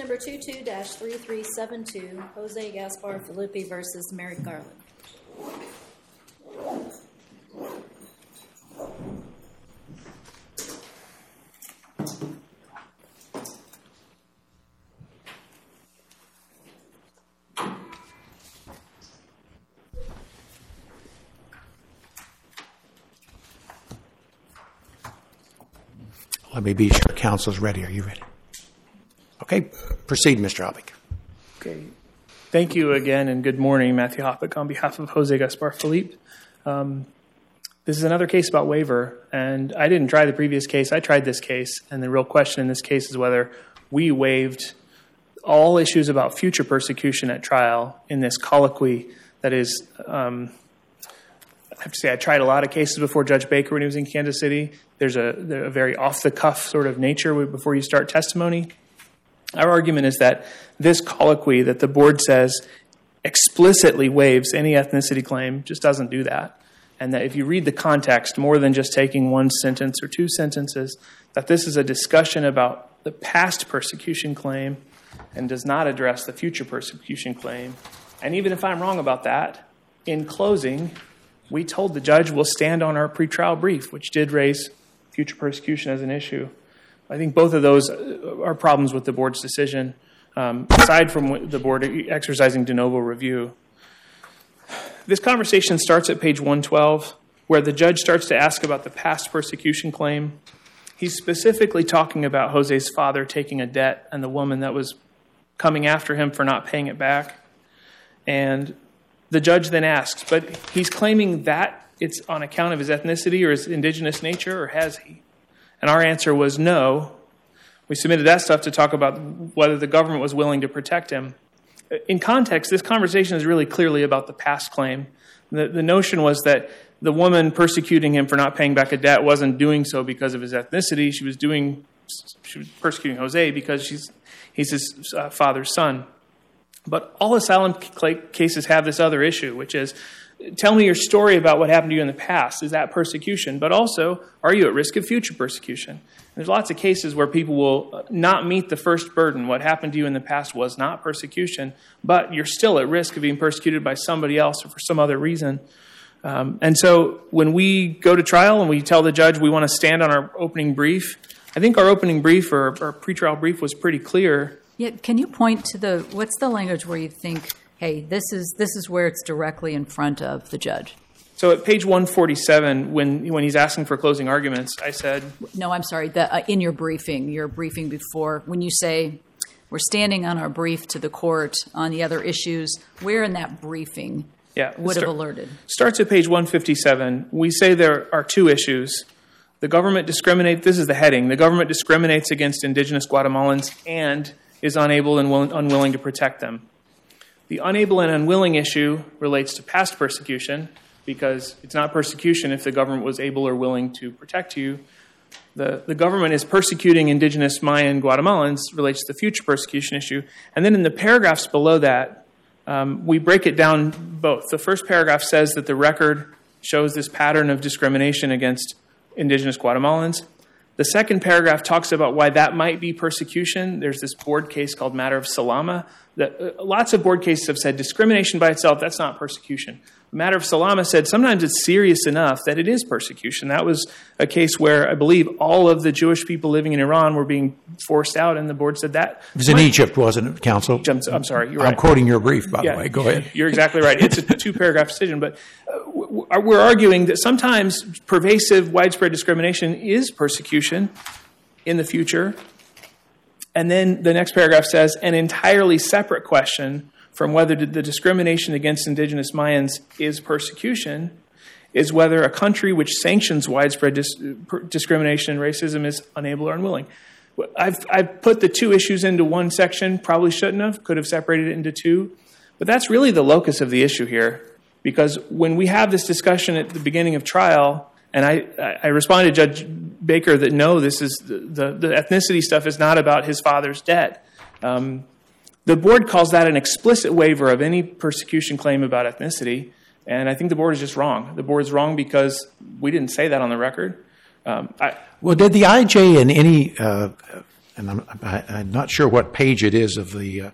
number 22-3372, Jose Gaspar Felipe versus Merrick Garland. Let me be sure council's ready. Are you ready? Okay, proceed, Mr. Albick. Okay. Thank you again, and good morning. Matthew Hoppock on behalf of Jose Gaspar Felipe. Um, this is another case about waiver, and I didn't try the previous case. I tried this case, and the real question in this case is whether we waived all issues about future persecution at trial in this colloquy that is um, I have to say, I tried a lot of cases before Judge Baker when he was in Kansas City. There's a, a very off the cuff sort of nature before you start testimony. Our argument is that this colloquy that the board says explicitly waives any ethnicity claim just doesn't do that. And that if you read the context, more than just taking one sentence or two sentences, that this is a discussion about the past persecution claim and does not address the future persecution claim. And even if I'm wrong about that, in closing, we told the judge we'll stand on our pretrial brief, which did raise future persecution as an issue. I think both of those are problems with the board's decision, um, aside from the board exercising de novo review. This conversation starts at page 112, where the judge starts to ask about the past persecution claim. He's specifically talking about Jose's father taking a debt and the woman that was coming after him for not paying it back. And the judge then asks, but he's claiming that it's on account of his ethnicity or his indigenous nature, or has he? And our answer was no. We submitted that stuff to talk about whether the government was willing to protect him. In context, this conversation is really clearly about the past claim. The, the notion was that the woman persecuting him for not paying back a debt wasn't doing so because of his ethnicity. She was doing she was persecuting Jose because she's he's his uh, father's son. But all asylum cases have this other issue, which is tell me your story about what happened to you in the past. Is that persecution? But also, are you at risk of future persecution? There's lots of cases where people will not meet the first burden. What happened to you in the past was not persecution, but you're still at risk of being persecuted by somebody else or for some other reason. Um, and so when we go to trial and we tell the judge we want to stand on our opening brief, I think our opening brief or our pretrial brief was pretty clear yeah, can you point to the what's the language where you think, hey, this is this is where it's directly in front of the judge? So at page 147, when when he's asking for closing arguments, I said, no, I'm sorry. The, uh, in your briefing, your briefing before, when you say we're standing on our brief to the court on the other issues, where in that briefing yeah, would start, have alerted? Starts at page 157. We say there are two issues. The government discriminates. This is the heading. The government discriminates against indigenous Guatemalans and is unable and will, unwilling to protect them. The unable and unwilling issue relates to past persecution because it's not persecution if the government was able or willing to protect you. The, the government is persecuting indigenous Mayan Guatemalans relates to the future persecution issue. And then in the paragraphs below that, um, we break it down both. The first paragraph says that the record shows this pattern of discrimination against indigenous Guatemalans. The second paragraph talks about why that might be persecution. There's this board case called Matter of Salama. That, uh, lots of board cases have said discrimination by itself, that's not persecution. Matter of Salama said sometimes it's serious enough that it is persecution. That was a case where I believe all of the Jewish people living in Iran were being forced out, and the board said that. It was in Egypt, wasn't it, counsel? I'm, I'm sorry, you're right. I'm quoting your brief, by yeah, the way. Go ahead. You're exactly right. It's a two paragraph decision, but we're arguing that sometimes pervasive, widespread discrimination is persecution in the future. And then the next paragraph says an entirely separate question from whether the discrimination against indigenous Mayans is persecution is whether a country which sanctions widespread dis- discrimination and racism is unable or unwilling. I've, I've put the two issues into one section, probably shouldn't have, could have separated it into two. But that's really the locus of the issue here. Because when we have this discussion at the beginning of trial, and I, I responded to Judge Baker that no, this is the, ethnicity stuff is not about his father's debt. Um, the board calls that an explicit waiver of any persecution claim about ethnicity, and I think the board is just wrong. The board is wrong because we didn't say that on the record. Um, well, did the IJ in any uh, and I'm not sure what page it is of the uh,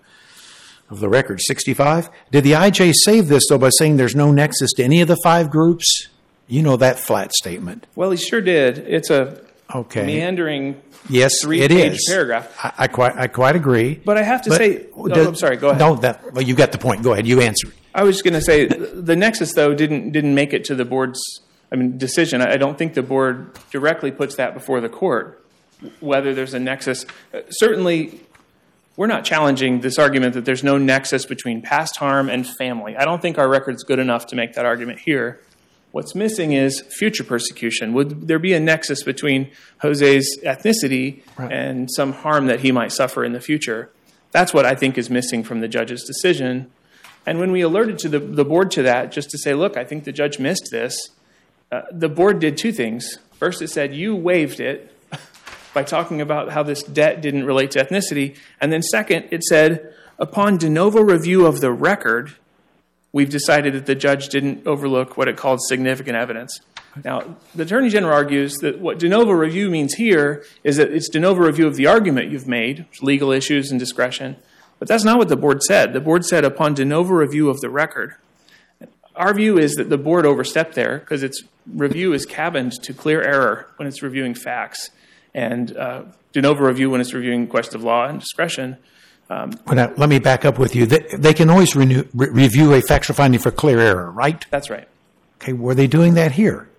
of the record, 65. Did the IJ save this though by saying there's no nexus to any of the five groups? You know that flat statement. Well, he sure did. It's a Okay. meandering Yes, it three-page is. paragraph. I, I quite I quite agree. But I have to But say, oh, does- I'm sorry. Go ahead. No, that well, you got the point. Go ahead. You answer. it. I was just going to say the nexus though didn't didn't make it to the board's I mean decision. I don't think the board directly puts that before the court whether there's a nexus. Uh, Certainly, we're not challenging this argument that there's no nexus between past harm and family. I don't think our record's good enough to make that argument here. What's missing is future persecution. Would there be a nexus between Jose's ethnicity Right. and some harm that he might suffer in the future? That's what I think is missing from the judge's decision. And when we alerted to the, the board to that, just to say, look, I think the judge missed this, uh, the board did two things. First, it said, you waived it by talking about how this debt didn't relate to ethnicity. And then, second, it said, upon de novo review of the record, we've decided that the judge didn't overlook what it called significant evidence. Now, the Attorney General argues that what de novo review means here is that it's de novo review of the argument you've made, legal issues and discretion. But that's not what the board said. The board said upon de novo review of the record. Our view is that the board overstepped there because its review is cabined to clear error when it's reviewing facts, and uh, de novo review when it's reviewing questions of law and discretion. But, uh, let me back up with you. They, they can always renew, re- review a factual finding for clear error, right? That's right. Okay. Were they doing that here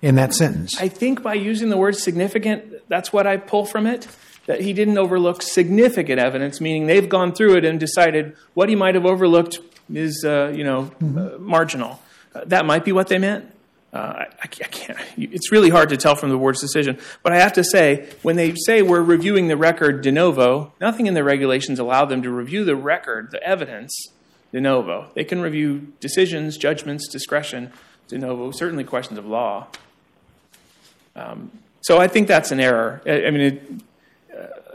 in that sentence? I think by using the word significant, that's what I pull from it. That he didn't overlook significant evidence, meaning they've gone through it and decided what he might have overlooked is, uh, you know, uh, marginal. Uh, that might be what they meant. Uh, I, I can't. It's really hard to tell from the board's decision. But I have to say, when they say we're reviewing the record de novo, nothing in the regulations allow them to review the record, the evidence, de novo. They can review decisions, judgments, discretion, de novo, certainly questions of law. Um, so I think that's an error. I, I mean, it, uh,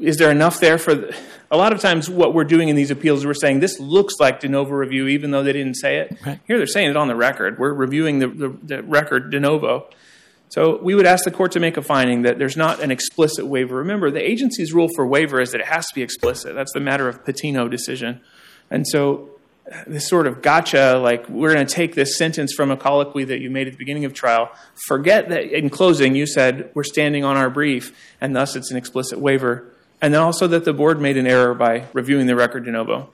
is there enough there for? The, a lot of times, what we're doing in these appeals, we're saying this looks like de novo review, even though they didn't say it. Right. Here, they're saying it on the record. We're reviewing the, the, the record de novo. So we would ask the court to make a finding that there's not an explicit waiver. Remember, the agency's rule for waiver is that it has to be explicit. That's the matter of Patino decision. And so uh, this sort of gotcha, like we're going to take this sentence from a colloquy that you made at the beginning of trial, forget that in closing you said we're standing on our brief, and thus it's an explicit waiver. And then also that the board made an error by reviewing the record de novo.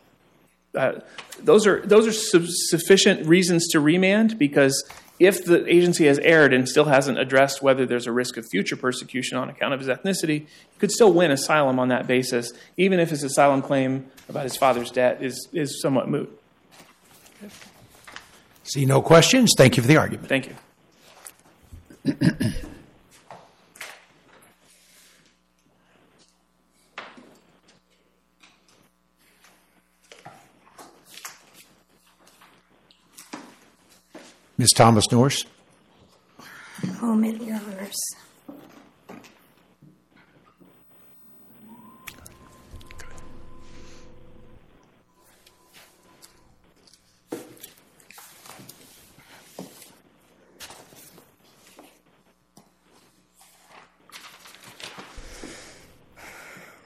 Uh, those are those are su- sufficient reasons to remand because if the agency has erred and still hasn't addressed whether there's a risk of future persecution on account of his ethnicity, he could still win asylum on that basis, even if his asylum claim about his father's debt is is somewhat moot. See no questions. Thank you for the argument. Thank you. Ms. Thomas Dorris. Oh, Moment, Your Honors.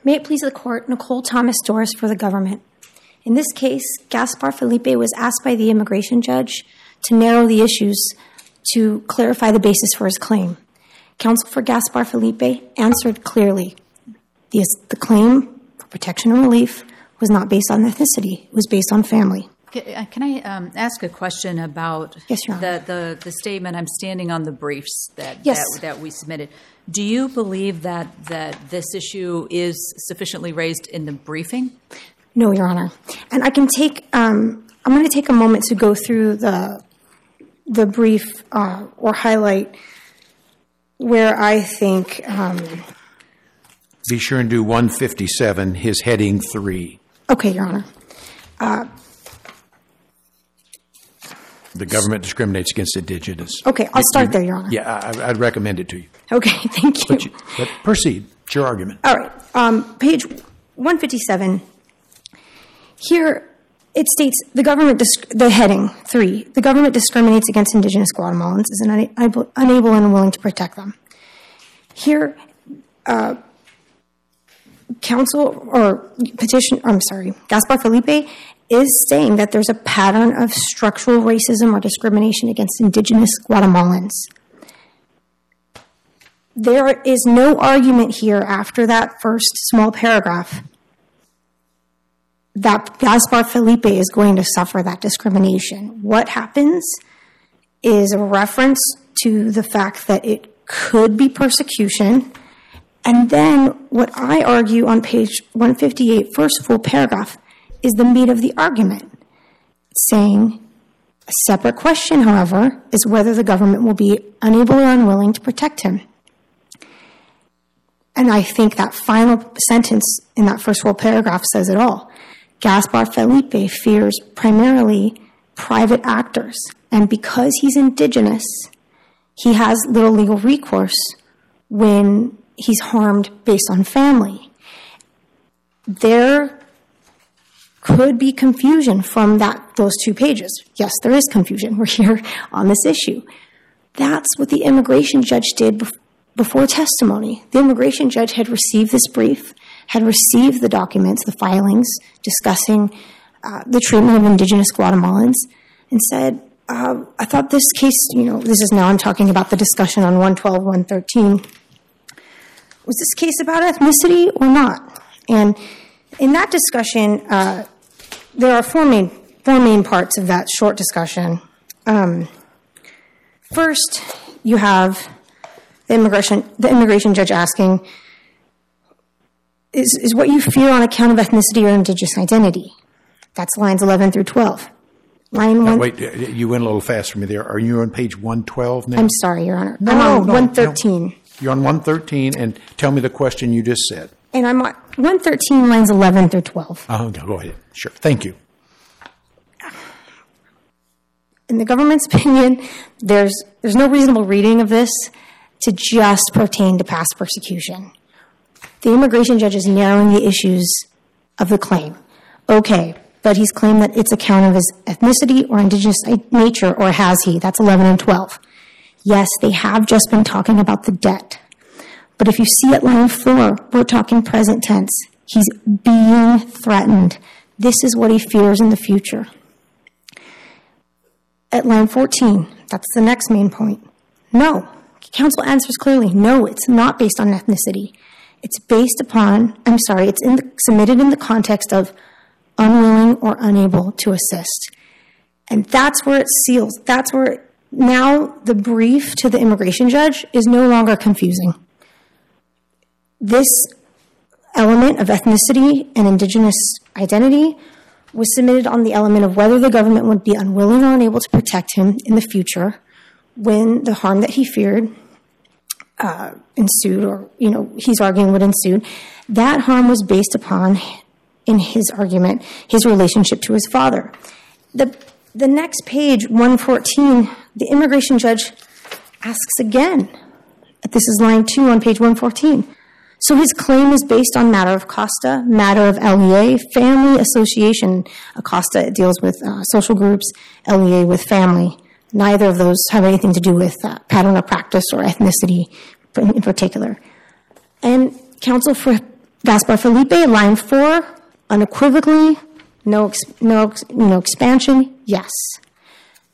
May it please the court, Nicole Thomas Dorris for the government. In this case, Gaspar Felipe was asked by the immigration judge to narrow the issues to clarify the basis for his claim. Counsel for Gaspar Felipe answered clearly. The, the claim for protection and relief was not based on ethnicity, it was based on family. Uh, Can I um, ask a question about Yes, the, the, the statement, I'm standing on the briefs that, Yes. that, that we submitted. Do you believe that, that this issue is sufficiently raised in the briefing? No, Your Honor. And I can take, um, I'm going to take a moment to go through the, the brief uh, or highlight where I think. Um, Be sure and do 157, his heading 3. okay, Your Honor. The government discriminates against indigenous. Okay, I'll start there, Your Honor. Yeah, I, I'd recommend it to you. Okay, thank you. But, you, but proceed. It's your argument. All right, um, page 157. Here it states the government, the heading three, the government discriminates against indigenous Guatemalans, is unable, unable and unwilling to protect them. Here, uh, counsel or petition, I'm sorry, Gaspar Felipe is saying that there's a pattern of structural racism or discrimination against indigenous Guatemalans. There is no argument here after that first small paragraph that Gaspar Felipe is going to suffer that discrimination. What happens is a reference to the fact that it could be persecution. And then what I argue on page 158, first full paragraph, is the meat of the argument, saying a separate question, however, is whether the government will be unable or unwilling to protect him. And I think that final sentence in that first full paragraph says it all. Gaspar Felipe fears primarily private actors, and because he's indigenous, he has little legal recourse when he's harmed based on family. There could be confusion from that those two pages. Yes, there is confusion. We're here on this issue. That's what the immigration judge did before testimony. The immigration judge had received this brief, had received the documents, the filings discussing uh, the treatment of indigenous Guatemalans, and said, uh, I thought this case, you know, this is now I'm talking about the discussion on 112, 113. Was this case about ethnicity or not? And in that discussion, uh, there are four main, four main parts of that short discussion. Um, first, you have the immigration, the immigration judge asking, is, is what you fear on account of ethnicity or indigenous identity? That's lines 11 through 12. Line Now, one. wait, you went a little fast for me there. Are you on page 112 now? I'm sorry, Your Honor. No, I'm on no, 113. You're on 113, and tell me the question you just said. And I'm on 113, lines 11 through 12. Oh, no, go ahead. Sure. Thank you. In the government's opinion, there's, there's no reasonable reading of this to just pertain to past persecution. The immigration judge is narrowing the issues of the claim. Okay, but he's claimed that it's account of his ethnicity or indigenous nature, or has he? That's 11 and 12. Yes, they have just been talking about the debt. But if you see at line 4, we're talking present tense. He's being threatened. This is what he fears in the future. At line 14, that's the next main point. No. Counsel answers clearly no, it's not based on ethnicity. It's based upon, I'm sorry, it's in the, submitted in the context of unwilling or unable to assist. And that's where it seals. That's where it, now the brief to the immigration judge is no longer confusing. This element of ethnicity and indigenous identity was submitted on the element of whether the government would be unwilling or unable to protect him in the future when the harm that he feared uh, ensued, or you know he's arguing would ensue. That harm was based upon, in his argument, his relationship to his father. The the next page, 114, the immigration judge asks again. This is line two on page 114. So his claim is based on matter of Acosta, matter of LEA, family association. Acosta deals with uh, social groups, LEA with family. Neither of those have anything to do with uh, pattern of practice or ethnicity in particular. And counsel for Gaspar Felipe, line four, unequivocally, no, no, ex- no expansion, yes.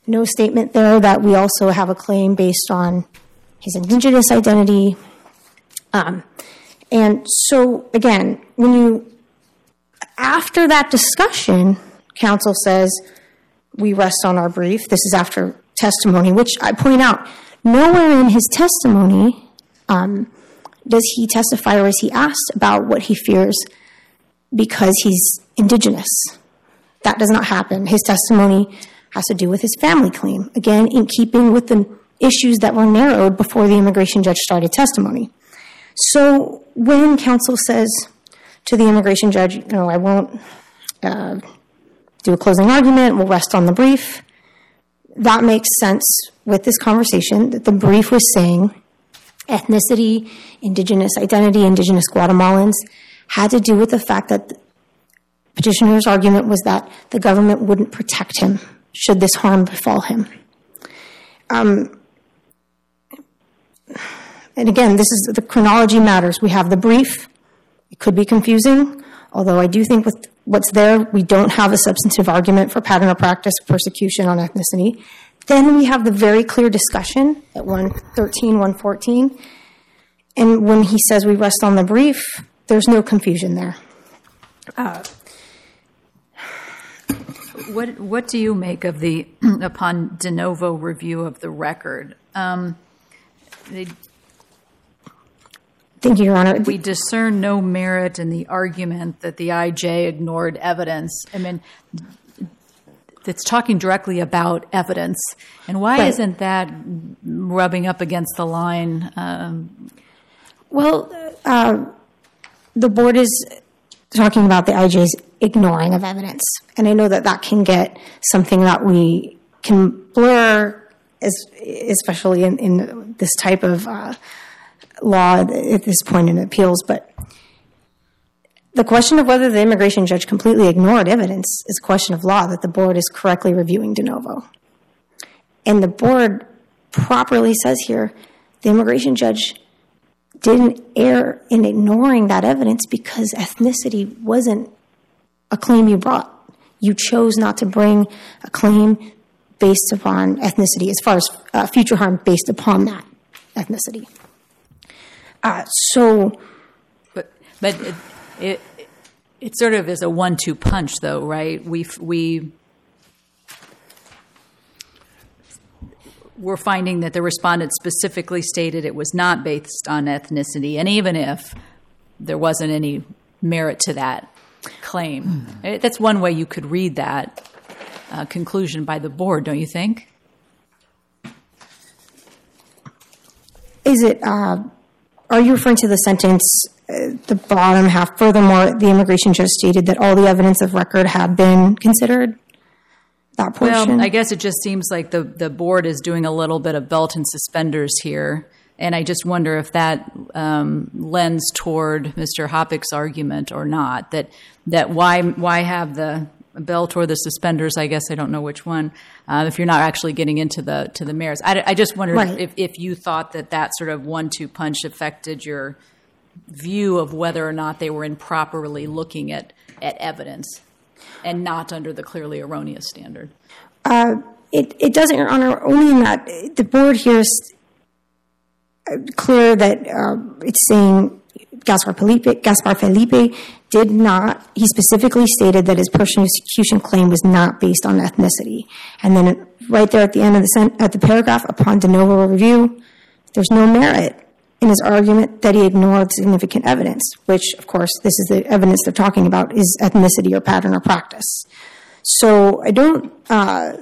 No statement there that we also have a claim based on his indigenous identity. Um, and so, again, when you, after that discussion, counsel says, we rest on our brief. This is after testimony, which I point out, nowhere in his testimony um, does he testify or is he asked about what he fears because he's indigenous. That does not happen. His testimony has to do with his family claim, again, in keeping with the issues that were narrowed before the immigration judge started testimony. So when counsel says to the immigration judge, you know, I won't uh, do a closing argument, we'll rest on the brief, that makes sense with this conversation that the brief was saying ethnicity, indigenous identity, indigenous Guatemalans had to do with the fact that petitioner's argument was that the government wouldn't protect him should this harm befall him. Um, and again, this is the chronology matters. We have the brief, It could be confusing, although I do think with what's there, we don't have a substantive argument for pattern or practice persecution on ethnicity. Then we have the very clear discussion at 113, 114. And when he says we rest on the brief, there's no confusion there. What What do you make of the upon de novo review of the record? Um, they, Thank you, Your Honor. we discern no merit in the argument that the IJ ignored evidence. I mean, it's talking directly about evidence, and why Right. isn't that rubbing up against the line? Um, Well, uh, the board is talking about the IJ's ignoring of evidence. And I know that that can get something that we can blur, as, especially in, in this type of uh, law at this point in appeals. But the question of whether the immigration judge completely ignored evidence is a question of law that the board is correctly reviewing de novo. And the board properly says here the immigration judge didn't err in ignoring that evidence because ethnicity wasn't a claim you brought. You chose not to bring a claim based upon ethnicity, as far as uh, future harm based upon that ethnicity. Uh, so, but but it, it it sort of is a one two punch, though, right? We we we're finding that the respondent specifically stated it was not based on ethnicity, and even if there wasn't any merit to that claim, eh, that's one way you could read that uh, conclusion by the board, don't you think? is it, uh, are you referring to the sentence, uh, the bottom half? Furthermore, the immigration judge stated that all the evidence of record had been considered? That portion? Well, I guess it just seems like the, the board is doing a little bit of belt and suspenders here. And I just wonder if that um, lends toward Mr. Hoppock's argument or not. That that why why have the belt or the suspenders? I guess I don't know which one. Uh, if you're not actually getting into the to the merits, I, I just wondered Right. if, if you thought that that sort of one-two punch affected your view of whether or not they were improperly looking at at evidence and not under the clearly erroneous standard. It, it doesn't, Your Honor, only in that uh, the board here is uh, clear that uh, it's saying Gaspar Felipe, Gaspar Felipe did not, he specifically stated that his persecution claim was not based on ethnicity. And then right there at the end of the, sen- at the paragraph, upon de novo review, there's no merit in his argument that he ignored significant evidence, which, of course, this is the evidence they're talking about, is ethnicity or pattern or practice. So I don't, uh,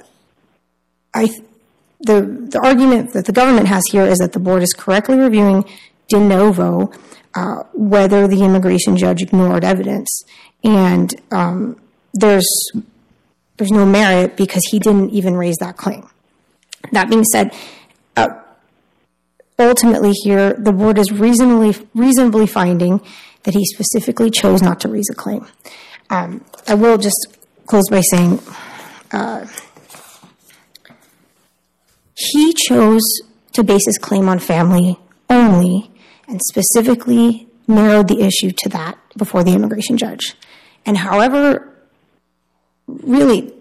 I, th- the, the argument that the government has here is that the board is correctly reviewing de novo uh, whether the immigration judge ignored evidence. And um, there's, there's no merit because he didn't even raise that claim. That being said, uh, ultimately here, the board is reasonably, reasonably finding that he specifically chose not to raise a claim. Um, I will just close by saying he chose to base his claim on family only and specifically narrowed the issue to that before the immigration judge. And however, really,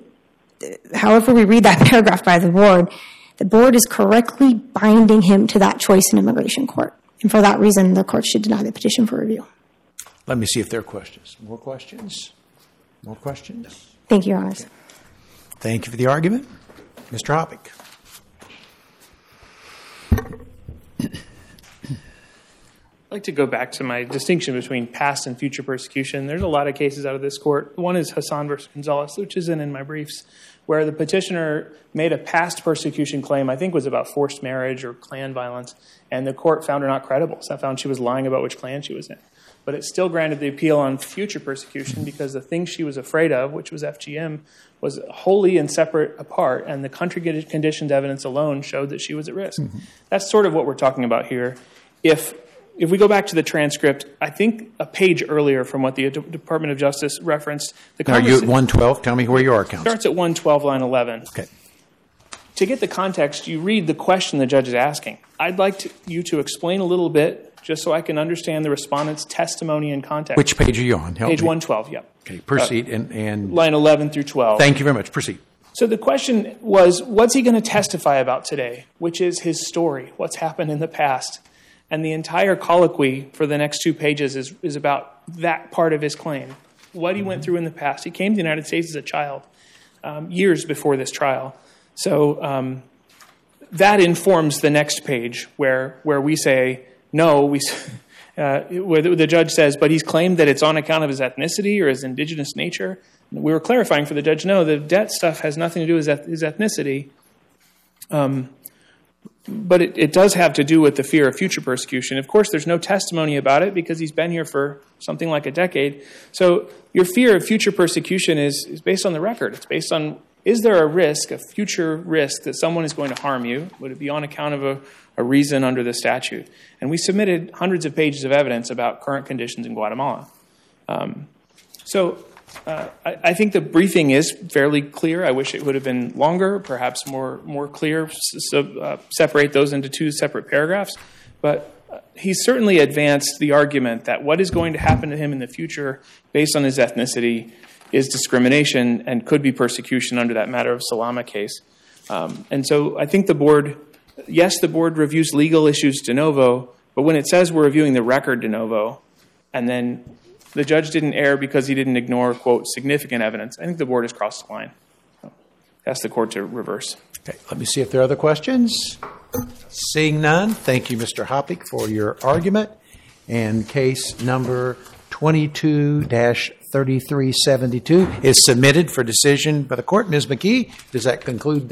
however we read that paragraph by the board, the board is correctly binding him to that choice in immigration court. And for that reason, the court should deny the petition for review. Let me see if there are questions. More questions? More questions? Thank you, Your Honors. Thank you for the argument. Mr. Hoppock. I'd like to go back to my distinction between past and future persecution. There's a lot of cases out of this court. One is Hassan versus Gonzales, which isn't in my briefs, where the petitioner made a past persecution claim, I think was about forced marriage or clan violence, and the court found her not credible. So I found she was lying about which clan she was in. But it still granted the appeal on future persecution because the thing she was afraid of, which was FGM, was wholly and separate apart, and the country conditioned evidence alone showed that she was at risk. Mm-hmm. That's sort of what we're talking about here. If if we go back to the transcript, I think a page earlier from what the Department of Justice referenced, the Are you at 112? Tell me where you are, counsel. starts at 112, line 11. Okay. To get the context, you read the question the judge is asking. I'd like to, you to explain a little bit just so I can understand the respondent's testimony and context. Which page are you on? Help Page me. 112, yep. Okay, proceed uh, and, and Line 11 through 12. thank you very much. Proceed. So the question was, what's he going to testify about today? Which is his story, what's happened in the past. And the entire colloquy for the next two pages is, is about that part of his claim, what he went through in the past. He came to the United States as a child, um, years before this trial. So um, that informs the next page where, where we say, no, we, uh, where the, judge says, but he's claimed that it's on account of his ethnicity or his indigenous nature. We were clarifying for the judge, no, the debt stuff has nothing to do with his his ethnicity. Um, but it, it does have to do with the fear of future persecution. Of course, there's no testimony about it because he's been here for something like a decade. So your fear of future persecution is, is based on the record. It's based on is there a risk, a future risk, that someone is going to harm you? Would it be on account of a, a reason under the statute? And we submitted hundreds of pages of evidence about current conditions in Guatemala. Um, so uh, I, I think the briefing is fairly clear. I wish it would have been longer, perhaps more more clear. So, uh, separate those into two separate paragraphs. But he certainly advanced the argument that what is going to happen to him in the future, based on his ethnicity, is discrimination and could be persecution under that matter of Salama case. Um, and so I think the board, yes, the board reviews legal issues de novo, but when it says we're reviewing the record de novo, and then the judge didn't err because he didn't ignore, quote, significant evidence. I think the board has crossed the line. Ask the court to reverse. Okay, let me see if there are other questions. Seeing none, thank you, Mr. Hoppock, for your argument. And case number 22 3372 is submitted for decision by the court. Ms. McKee, does that conclude